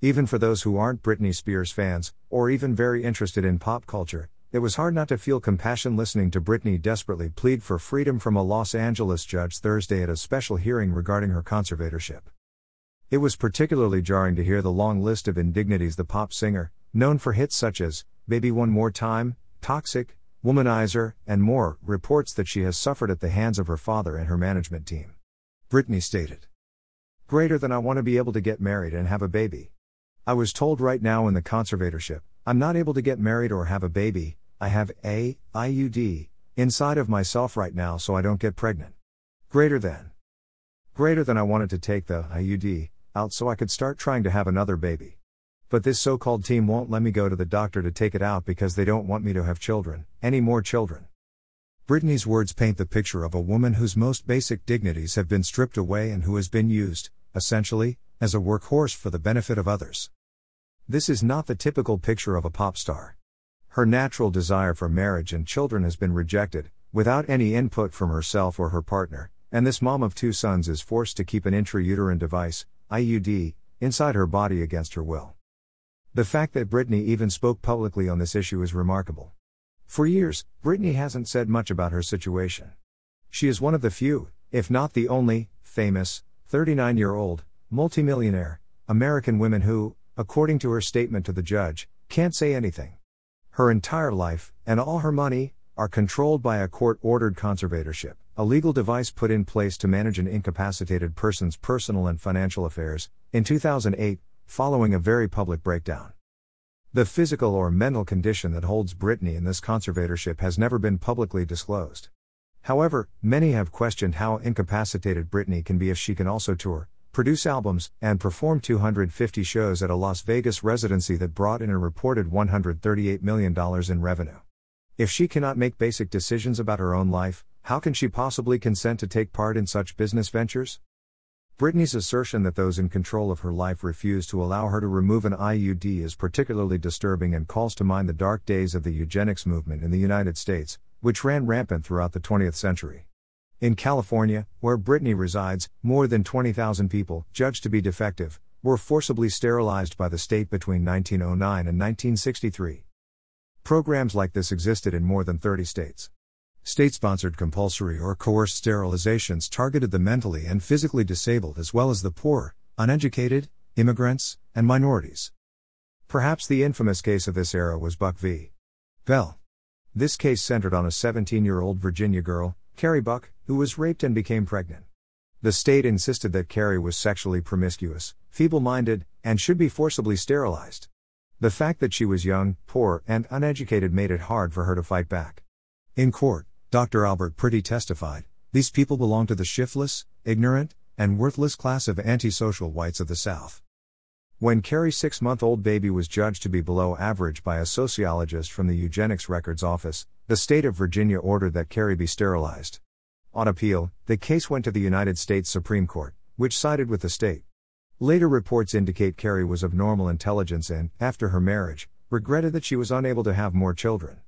Even for those who aren't Britney Spears fans, or even very interested in pop culture, it was hard not to feel compassion listening to Britney desperately plead for freedom from a Los Angeles judge Thursday at a special hearing regarding her conservatorship. It was particularly jarring to hear the long list of indignities the pop singer, known for hits such as Baby One More Time, Toxic, Womanizer, and more, reports that she has suffered at the hands of her father and her management team. Britney stated, Greater than I want to be able to get married and have a baby. I was told right now in the conservatorship, I'm not able to get married or have a baby, I have a IUD inside of myself right now so I don't get pregnant. Greater than. Greater than I wanted to take the IUD out so I could start trying to have another baby. But this so called team won't let me go to the doctor to take it out because they don't want me to have children, any more children. Britney's words paint the picture of a woman whose most basic dignities have been stripped away and who has been used, essentially, as a workhorse for the benefit of others. This is not the typical picture of a pop star. Her natural desire for marriage and children has been rejected, without any input from herself or her partner, and this mom of two sons is forced to keep an intrauterine device, IUD, inside her body against her will. The fact that Britney even spoke publicly on this issue is remarkable. For years, Britney hasn't said much about her situation. She is one of the few, if not the only, famous, 39 year old, multimillionaire, American women who, according to her statement to the judge, can't say anything. Her entire life, and all her money, are controlled by a court ordered conservatorship, a legal device put in place to manage an incapacitated person's personal and financial affairs, in 2008, following a very public breakdown. The physical or mental condition that holds Britney in this conservatorship has never been publicly disclosed. However, many have questioned how incapacitated Britney can be if she can also tour, produce albums, and perform 250 shows at a Las Vegas residency that brought in a reported $138 million in revenue. If she cannot make basic decisions about her own life, how can she possibly consent to take part in such business ventures? Britney's assertion that those in control of her life refuse to allow her to remove an IUD is particularly disturbing and calls to mind the dark days of the eugenics movement in the United States, which ran rampant throughout the 20th century. In California, where Britney resides, more than 20,000 people, judged to be defective, were forcibly sterilized by the state between 1909 and 1963. Programs like this existed in more than 30 states. State sponsored compulsory or coerced sterilizations targeted the mentally and physically disabled as well as the poor, uneducated, immigrants, and minorities. Perhaps the infamous case of this era was Buck v. Bell. This case centered on a 17 year old Virginia girl, Carrie Buck, who was raped and became pregnant. The state insisted that Carrie was sexually promiscuous, feeble minded, and should be forcibly sterilized. The fact that she was young, poor, and uneducated made it hard for her to fight back. In court, Dr. Albert Priddy testified these people belong to the shiftless, ignorant, and worthless class of antisocial whites of the South. When Carrie's six month old baby was judged to be below average by a sociologist from the Eugenics Records Office, the state of Virginia ordered that Carrie be sterilized. On appeal, the case went to the United States Supreme Court, which sided with the state. Later reports indicate Carrie was of normal intelligence and, after her marriage, regretted that she was unable to have more children.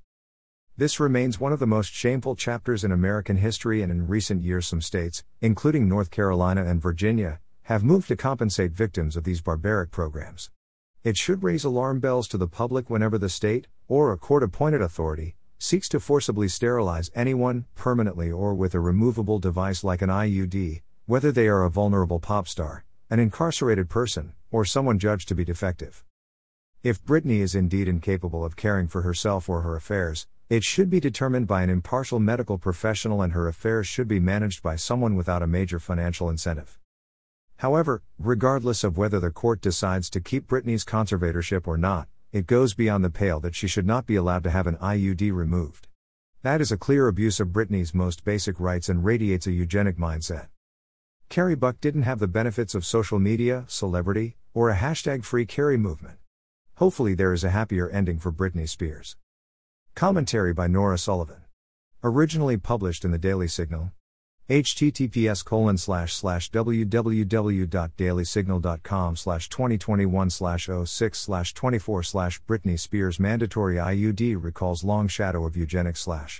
This remains one of the most shameful chapters in American history, and in recent years, some states, including North Carolina and Virginia, have moved to compensate victims of these barbaric programs. It should raise alarm bells to the public whenever the state, or a court appointed authority, seeks to forcibly sterilize anyone, permanently or with a removable device like an IUD, whether they are a vulnerable pop star, an incarcerated person, or someone judged to be defective. If Britney is indeed incapable of caring for herself or her affairs, it should be determined by an impartial medical professional and her affairs should be managed by someone without a major financial incentive. However, regardless of whether the court decides to keep Britney's conservatorship or not, it goes beyond the pale that she should not be allowed to have an IUD removed. That is a clear abuse of Britney's most basic rights and radiates a eugenic mindset. Carrie Buck didn't have the benefits of social media, celebrity, or a hashtag free Carrie movement. Hopefully, there is a happier ending for Britney Spears. Commentary by Nora Sullivan. Originally published in the Daily Signal https colon slash slash www.dailysignal.com slash 2021 slash 06 slash 24 slash Britney Spears mandatory IUD recalls long shadow of eugenics slash